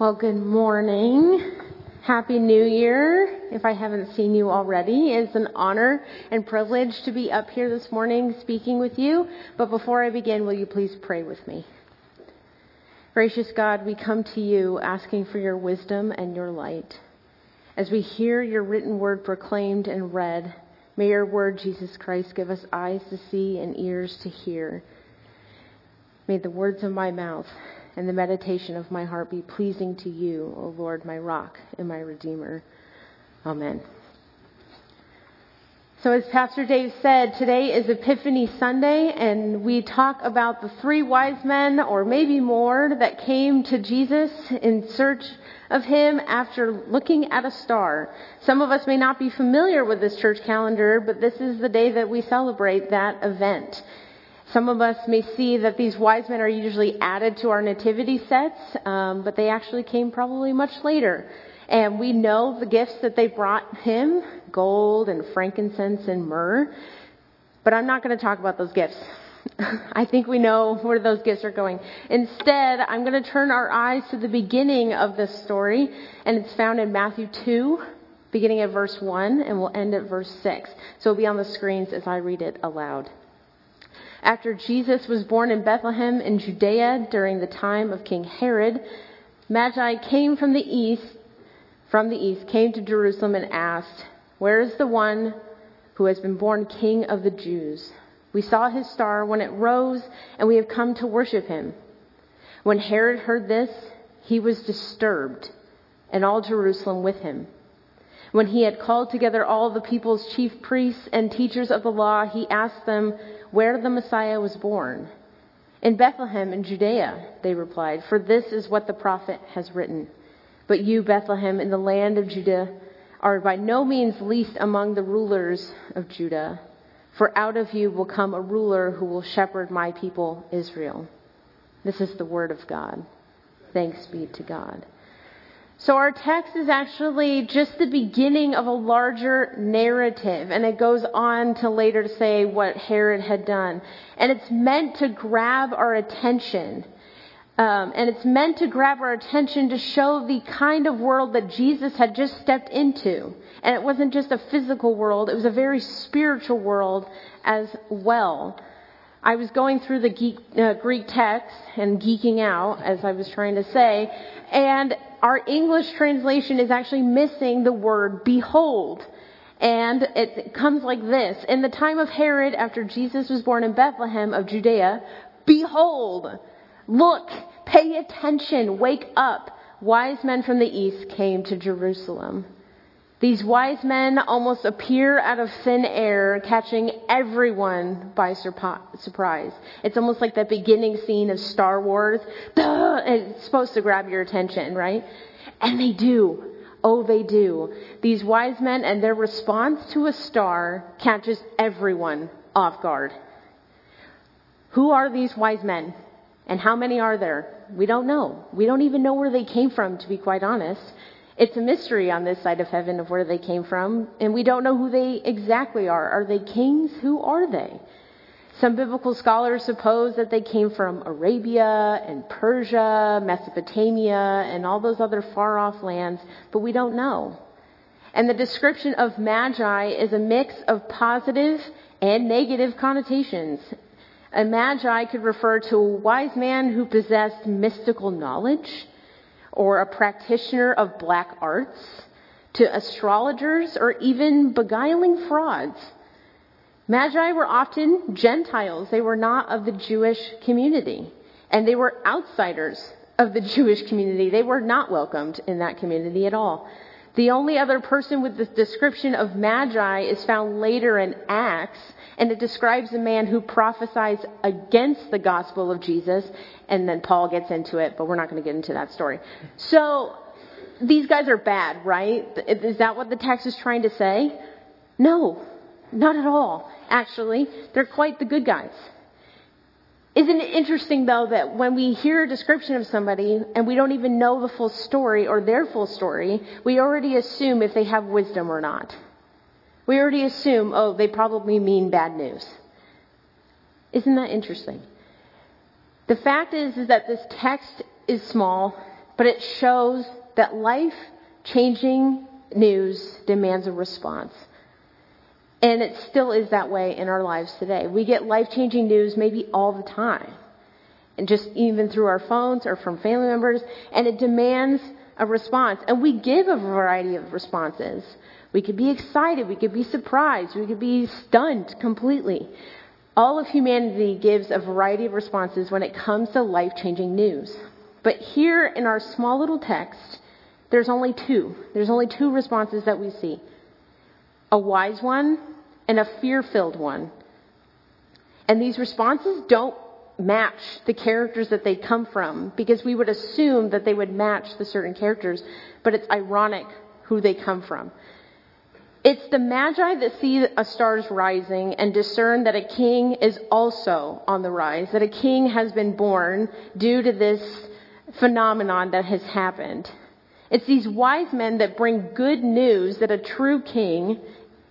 Well, good morning. Happy New Year. If I haven't seen you already, it's an honor and privilege to be up here this morning speaking with you. But before I begin, will you please pray with me? Gracious God, we come to you asking for your wisdom and your light. As we hear your written word proclaimed and read, may your word, Jesus Christ, give us eyes to see and ears to hear. May the words of my mouth and the meditation of my heart be pleasing to you, O Lord, my rock and my redeemer. Amen. So, as Pastor Dave said, today is Epiphany Sunday, and we talk about the three wise men, or maybe more, that came to Jesus in search of him after looking at a star. Some of us may not be familiar with this church calendar, but this is the day that we celebrate that event. Some of us may see that these wise men are usually added to our nativity sets, um, but they actually came probably much later. And we know the gifts that they brought him gold and frankincense and myrrh. But I'm not going to talk about those gifts. I think we know where those gifts are going. Instead, I'm going to turn our eyes to the beginning of this story, and it's found in Matthew 2, beginning at verse 1, and we'll end at verse 6. So it'll be on the screens as I read it aloud. After Jesus was born in Bethlehem in Judea during the time of King Herod, Magi came from the east, from the east came to Jerusalem and asked, "Where is the one who has been born king of the Jews? We saw his star when it rose, and we have come to worship him." When Herod heard this, he was disturbed, and all Jerusalem with him. When he had called together all the people's chief priests and teachers of the law, he asked them, where the Messiah was born. In Bethlehem in Judea, they replied, for this is what the prophet has written. But you, Bethlehem, in the land of Judah, are by no means least among the rulers of Judah, for out of you will come a ruler who will shepherd my people Israel. This is the word of God. Thanks be to God. So our text is actually just the beginning of a larger narrative, and it goes on to later to say what Herod had done. And it's meant to grab our attention. Um, and it's meant to grab our attention to show the kind of world that Jesus had just stepped into. And it wasn't just a physical world, it was a very spiritual world as well. I was going through the geek, uh, Greek text and geeking out, as I was trying to say, and our English translation is actually missing the word behold. And it comes like this. In the time of Herod, after Jesus was born in Bethlehem of Judea, behold, look, pay attention, wake up. Wise men from the east came to Jerusalem. These wise men almost appear out of thin air, catching everyone by surprise. It's almost like that beginning scene of Star Wars. Duh! It's supposed to grab your attention, right? And they do. Oh, they do. These wise men and their response to a star catches everyone off guard. Who are these wise men? And how many are there? We don't know. We don't even know where they came from, to be quite honest. It's a mystery on this side of heaven of where they came from, and we don't know who they exactly are. Are they kings? Who are they? Some biblical scholars suppose that they came from Arabia and Persia, Mesopotamia, and all those other far off lands, but we don't know. And the description of magi is a mix of positive and negative connotations. A magi could refer to a wise man who possessed mystical knowledge or a practitioner of black arts to astrologers or even beguiling frauds. Magi were often Gentiles. They were not of the Jewish community. And they were outsiders of the Jewish community. They were not welcomed in that community at all. The only other person with this description of Magi is found later in Acts, and it describes a man who prophesies against the gospel of Jesus, and then Paul gets into it, but we're not going to get into that story. So, these guys are bad, right? Is that what the text is trying to say? No, not at all, actually. They're quite the good guys. Isn't it interesting, though, that when we hear a description of somebody and we don't even know the full story or their full story, we already assume if they have wisdom or not? We already assume, oh, they probably mean bad news. Isn't that interesting? The fact is, is that this text is small but it shows that life changing news demands a response. And it still is that way in our lives today. We get life changing news maybe all the time. And just even through our phones or from family members. And it demands a response. And we give a variety of responses. We could be excited. We could be surprised. We could be stunned completely. All of humanity gives a variety of responses when it comes to life changing news. But here in our small little text, there's only two. There's only two responses that we see a wise one and a fear filled one. And these responses don't match the characters that they come from because we would assume that they would match the certain characters, but it's ironic who they come from. It's the magi that see a star's rising and discern that a king is also on the rise, that a king has been born due to this phenomenon that has happened. It's these wise men that bring good news that a true king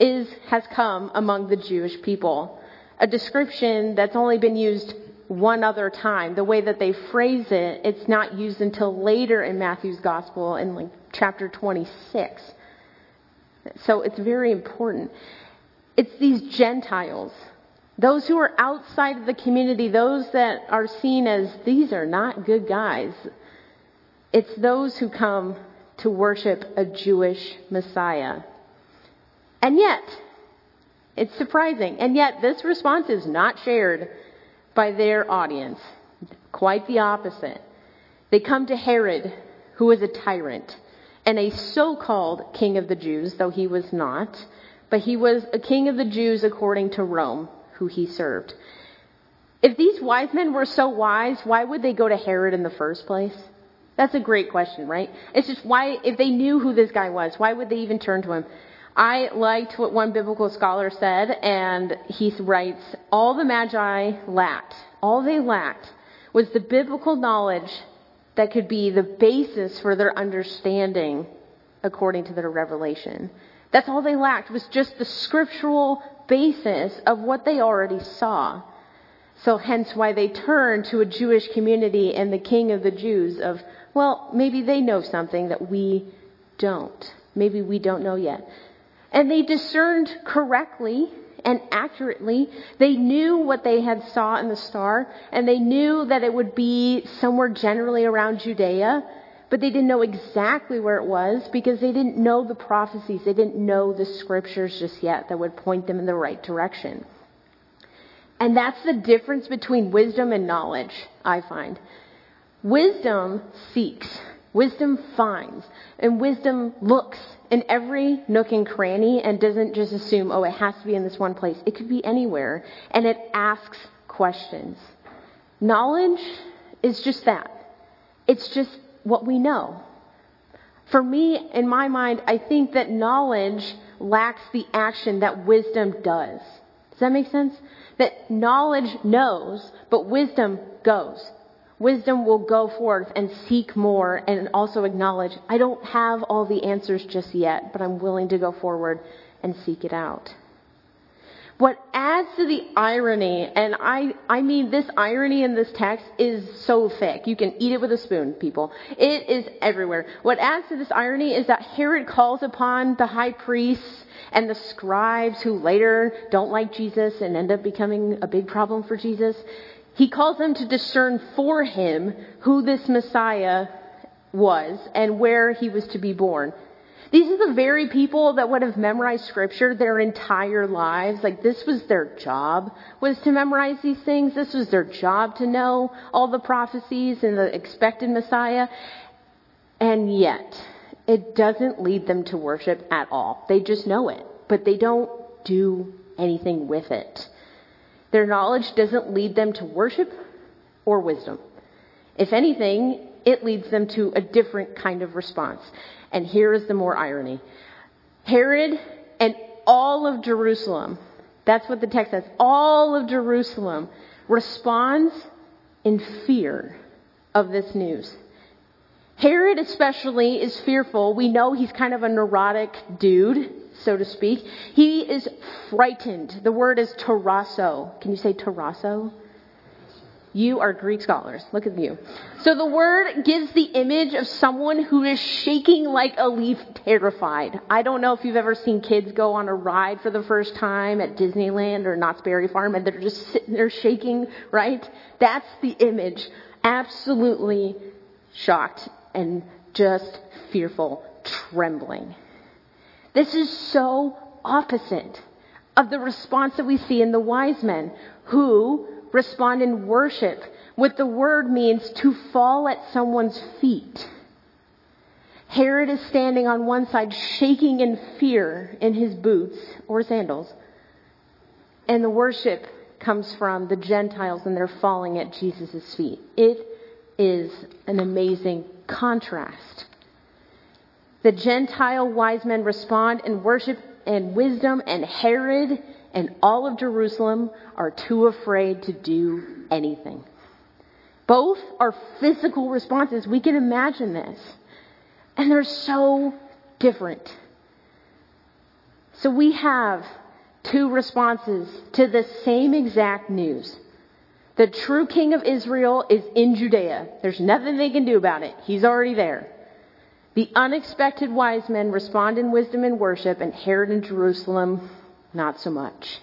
is, has come among the Jewish people. A description that's only been used one other time. The way that they phrase it, it's not used until later in Matthew's gospel in like chapter 26. So it's very important. It's these Gentiles, those who are outside of the community, those that are seen as these are not good guys. It's those who come to worship a Jewish Messiah. And yet, it's surprising. And yet, this response is not shared by their audience. Quite the opposite. They come to Herod, who was a tyrant and a so called king of the Jews, though he was not, but he was a king of the Jews according to Rome, who he served. If these wise men were so wise, why would they go to Herod in the first place? That's a great question, right? It's just why, if they knew who this guy was, why would they even turn to him? I liked what one biblical scholar said, and he writes, all the Magi lacked, all they lacked was the biblical knowledge that could be the basis for their understanding according to their revelation. That's all they lacked was just the scriptural basis of what they already saw. So hence why they turned to a Jewish community and the king of the Jews of, well, maybe they know something that we don't. Maybe we don't know yet. And they discerned correctly and accurately. They knew what they had saw in the star, and they knew that it would be somewhere generally around Judea, but they didn't know exactly where it was because they didn't know the prophecies. They didn't know the scriptures just yet that would point them in the right direction. And that's the difference between wisdom and knowledge, I find. Wisdom seeks. Wisdom finds. And wisdom looks in every nook and cranny and doesn't just assume, oh, it has to be in this one place. It could be anywhere. And it asks questions. Knowledge is just that. It's just what we know. For me, in my mind, I think that knowledge lacks the action that wisdom does. Does that make sense? That knowledge knows, but wisdom goes wisdom will go forth and seek more and also acknowledge, I don't have all the answers just yet, but I'm willing to go forward and seek it out. What adds to the irony, and I, I mean this irony in this text is so thick. You can eat it with a spoon, people. It is everywhere. What adds to this irony is that Herod calls upon the high priests and the scribes who later don't like Jesus and end up becoming a big problem for Jesus. He calls them to discern for him who this Messiah was and where he was to be born. These are the very people that would have memorized scripture their entire lives. Like this was their job, was to memorize these things. This was their job to know all the prophecies and the expected Messiah. And yet, it doesn't lead them to worship at all. They just know it, but they don't do anything with it. Their knowledge doesn't lead them to worship or wisdom. If anything, it leads them to a different kind of response. And here is the more irony Herod and all of Jerusalem, that's what the text says, all of Jerusalem responds in fear of this news. Herod, especially, is fearful. We know he's kind of a neurotic dude so to speak. He is frightened. The word is tarasso. Can you say tarasso? You are Greek scholars. Look at you. So the word gives the image of someone who is shaking like a leaf, terrified. I don't know if you've ever seen kids go on a ride for the first time at Disneyland or Knott's Berry Farm and they're just sitting there shaking, right? That's the image. Absolutely shocked and just fearful, trembling. This is so opposite of the response that we see in the wise men who respond in worship. What the word means to fall at someone's feet. Herod is standing on one side, shaking in fear in his boots or sandals. And the worship comes from the Gentiles and they're falling at Jesus' feet. It is an amazing contrast. The Gentile wise men respond in worship and wisdom, and Herod and all of Jerusalem are too afraid to do anything. Both are physical responses. We can imagine this. And they're so different. So we have two responses to the same exact news. The true king of Israel is in Judea. There's nothing they can do about it. He's already there. The unexpected wise men respond in wisdom and worship, and Herod in Jerusalem not so much.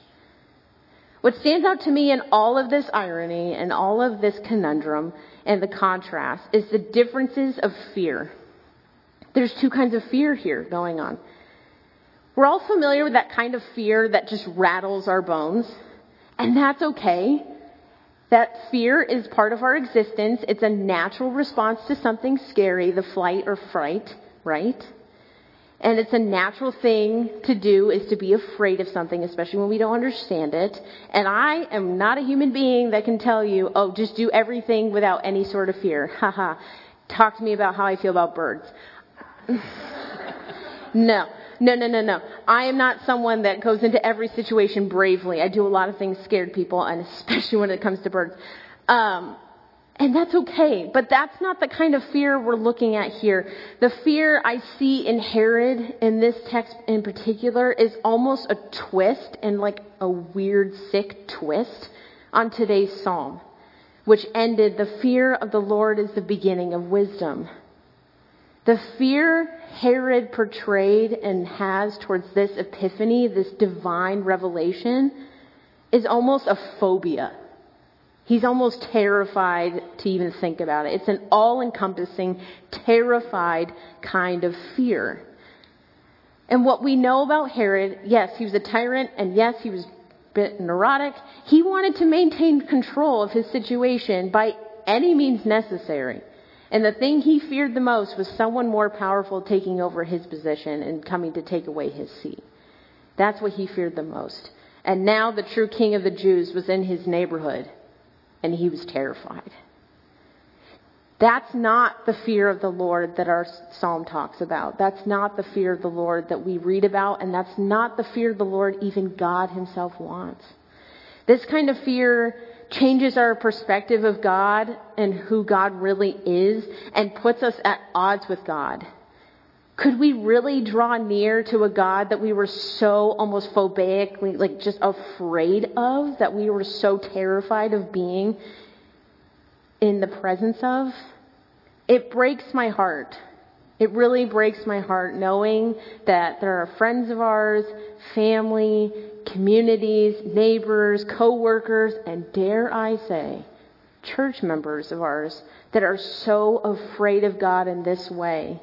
What stands out to me in all of this irony and all of this conundrum and the contrast is the differences of fear. There's two kinds of fear here going on. We're all familiar with that kind of fear that just rattles our bones, and that's okay. That fear is part of our existence. It's a natural response to something scary, the flight or fright, right? And it's a natural thing to do is to be afraid of something, especially when we don't understand it. And I am not a human being that can tell you, oh, just do everything without any sort of fear. Haha. Talk to me about how I feel about birds. no. No, no, no, no. I am not someone that goes into every situation bravely. I do a lot of things scared people, and especially when it comes to birds. Um, and that's okay, but that's not the kind of fear we're looking at here. The fear I see in Herod in this text in particular is almost a twist and like a weird, sick twist on today's psalm, which ended, The fear of the Lord is the beginning of wisdom. The fear Herod portrayed and has towards this epiphany, this divine revelation, is almost a phobia He's almost terrified to even think about it. It's an all encompassing, terrified kind of fear. And what we know about Herod, yes, he was a tyrant, and yes, he was a bit neurotic. He wanted to maintain control of his situation by any means necessary. And the thing he feared the most was someone more powerful taking over his position and coming to take away his seat. That's what he feared the most. And now the true king of the Jews was in his neighborhood and he was terrified. That's not the fear of the Lord that our psalm talks about. That's not the fear of the Lord that we read about, and that's not the fear of the Lord even God Himself wants. This kind of fear changes our perspective of God and who God really is and puts us at odds with God. Could we really draw near to a God that we were so almost phobic, like just afraid of, that we were so terrified of being in the presence of? It breaks my heart. It really breaks my heart knowing that there are friends of ours, family, communities, neighbors, co-workers, and dare I say, church members of ours that are so afraid of God in this way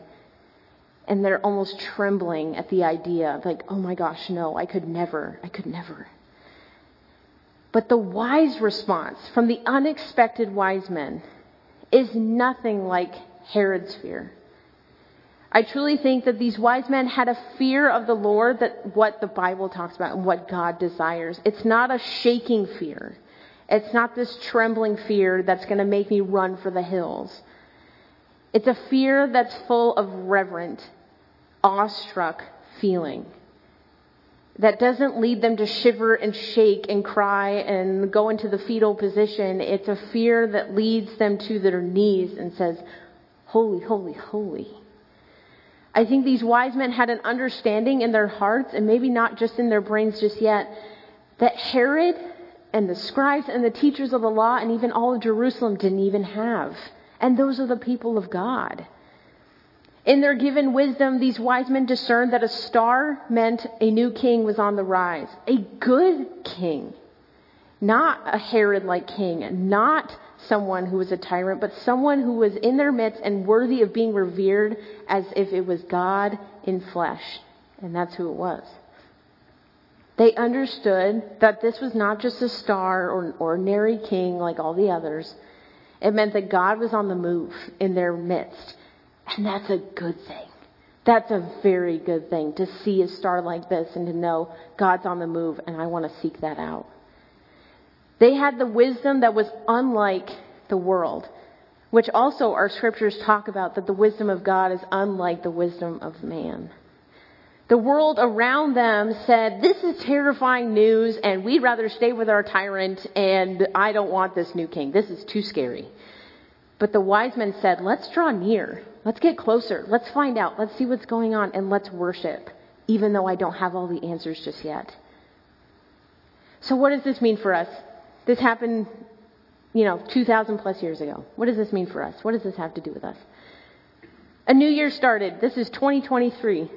and they're almost trembling at the idea like, oh my gosh, no, I could never, I could never. But the wise response from the unexpected wise men is nothing like Herod's fear. I truly think that these wise men had a fear of the Lord that what the Bible talks about and what God desires. It's not a shaking fear. It's not this trembling fear that's going to make me run for the hills. It's a fear that's full of reverent, awestruck feeling that doesn't lead them to shiver and shake and cry and go into the fetal position. It's a fear that leads them to their knees and says, Holy, holy, holy. I think these wise men had an understanding in their hearts, and maybe not just in their brains just yet, that Herod and the scribes and the teachers of the law and even all of Jerusalem didn't even have. And those are the people of God. In their given wisdom, these wise men discerned that a star meant a new king was on the rise. A good king. Not a Herod like king. Not someone who was a tyrant, but someone who was in their midst and worthy of being revered as if it was God in flesh. And that's who it was. They understood that this was not just a star or an ordinary king like all the others. It meant that God was on the move in their midst. And that's a good thing. That's a very good thing to see a star like this and to know God's on the move and I want to seek that out. They had the wisdom that was unlike the world, which also our scriptures talk about that the wisdom of God is unlike the wisdom of man. The world around them said, This is terrifying news, and we'd rather stay with our tyrant, and I don't want this new king. This is too scary. But the wise men said, Let's draw near. Let's get closer. Let's find out. Let's see what's going on, and let's worship, even though I don't have all the answers just yet. So, what does this mean for us? This happened, you know, 2,000 plus years ago. What does this mean for us? What does this have to do with us? A new year started. This is 2023.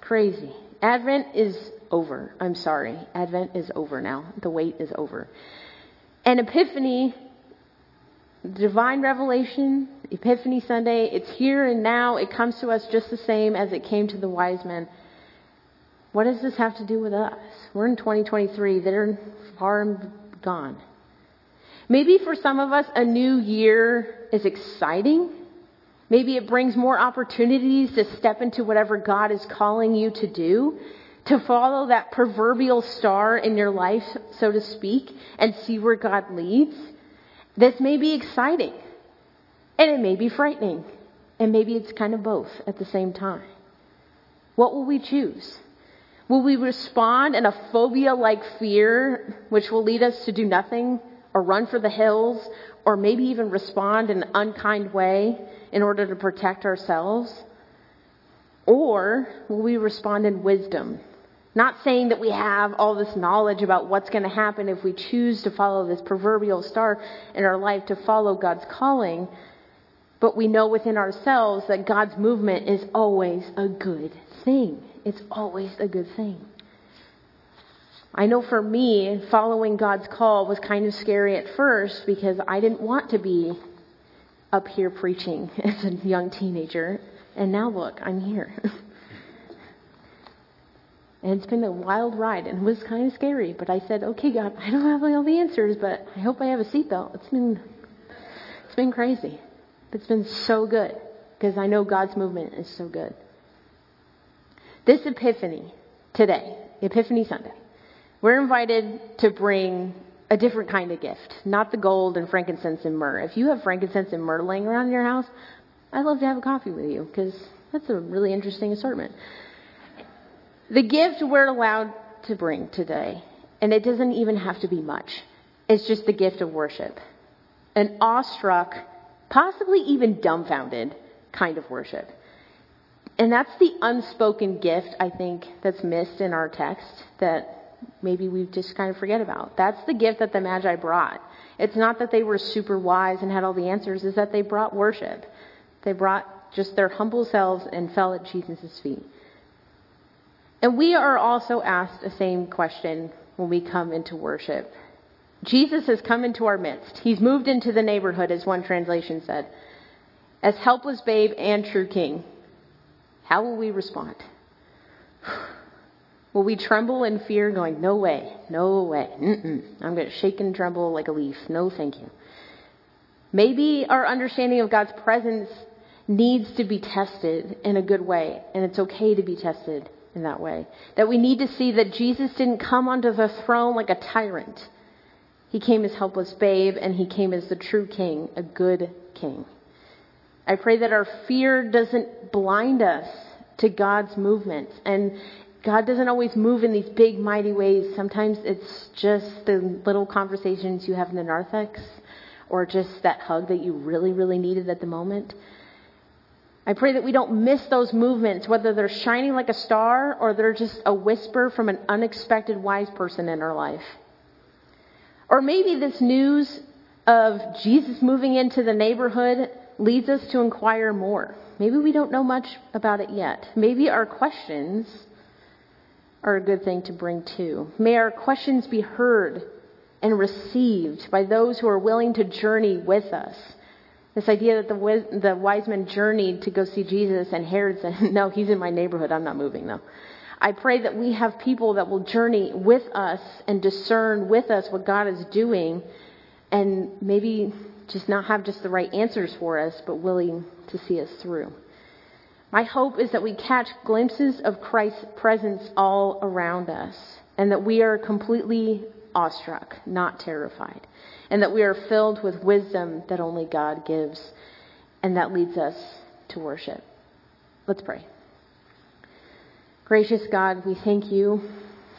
Crazy. Advent is over. I'm sorry. Advent is over now. The wait is over. And Epiphany, divine revelation, Epiphany Sunday, it's here and now. It comes to us just the same as it came to the wise men. What does this have to do with us? We're in 2023. They're far gone. Maybe for some of us, a new year is exciting. Maybe it brings more opportunities to step into whatever God is calling you to do, to follow that proverbial star in your life, so to speak, and see where God leads. This may be exciting, and it may be frightening, and maybe it's kind of both at the same time. What will we choose? Will we respond in a phobia like fear, which will lead us to do nothing or run for the hills or maybe even respond in an unkind way in order to protect ourselves? Or will we respond in wisdom? Not saying that we have all this knowledge about what's going to happen if we choose to follow this proverbial star in our life, to follow God's calling, but we know within ourselves that God's movement is always a good thing. It's always a good thing. I know for me, following God's call was kind of scary at first because I didn't want to be up here preaching as a young teenager. And now look, I'm here. and it's been a wild ride and it was kind of scary, but I said, okay, God, I don't have all the answers, but I hope I have a seatbelt. It's been, it's been crazy. It's been so good because I know God's movement is so good. This Epiphany today, Epiphany Sunday, we're invited to bring a different kind of gift, not the gold and frankincense and myrrh. If you have frankincense and myrrh laying around in your house, I'd love to have a coffee with you because that's a really interesting assortment. The gift we're allowed to bring today, and it doesn't even have to be much, it's just the gift of worship. An awestruck, possibly even dumbfounded kind of worship. And that's the unspoken gift, I think, that's missed in our text that maybe we just kind of forget about. That's the gift that the Magi brought. It's not that they were super wise and had all the answers, it's that they brought worship. They brought just their humble selves and fell at Jesus' feet. And we are also asked the same question when we come into worship. Jesus has come into our midst. He's moved into the neighborhood, as one translation said, as helpless babe and true king. How will we respond? Will we tremble in fear, going, No way, no way, Mm-mm. I'm going to shake and tremble like a leaf. No, thank you. Maybe our understanding of God's presence needs to be tested in a good way, and it's okay to be tested in that way. That we need to see that Jesus didn't come onto the throne like a tyrant. He came as helpless babe, and he came as the true king, a good king. I pray that our fear doesn't blind us to God's movements. And God doesn't always move in these big, mighty ways. Sometimes it's just the little conversations you have in the narthex or just that hug that you really, really needed at the moment. I pray that we don't miss those movements, whether they're shining like a star or they're just a whisper from an unexpected wise person in our life. Or maybe this news of Jesus moving into the neighborhood leads us to inquire more. Maybe we don't know much about it yet. Maybe our questions are a good thing to bring too. May our questions be heard and received by those who are willing to journey with us. This idea that the, the wise men journeyed to go see Jesus and Herod said, No, he's in my neighborhood. I'm not moving though. I pray that we have people that will journey with us and discern with us what God is doing and maybe just not have just the right answers for us, but willing to see us through. My hope is that we catch glimpses of Christ's presence all around us and that we are completely awestruck, not terrified, and that we are filled with wisdom that only God gives and that leads us to worship. Let's pray. Gracious God, we thank you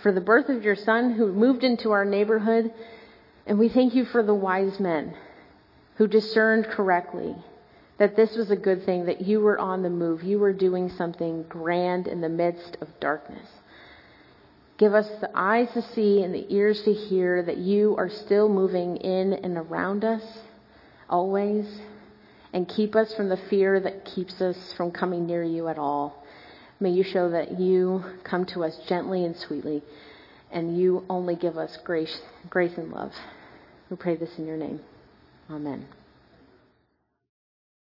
for the birth of your son who moved into our neighborhood, and we thank you for the wise men who discerned correctly that this was a good thing, that you were on the move. You were doing something grand in the midst of darkness. Give us the eyes to see and the ears to hear that you are still moving in and around us, always, and keep us from the fear that keeps us from coming near you at all. May you show that you come to us gently and sweetly, and you only give us grace, grace and love. We pray this in your name. Amen.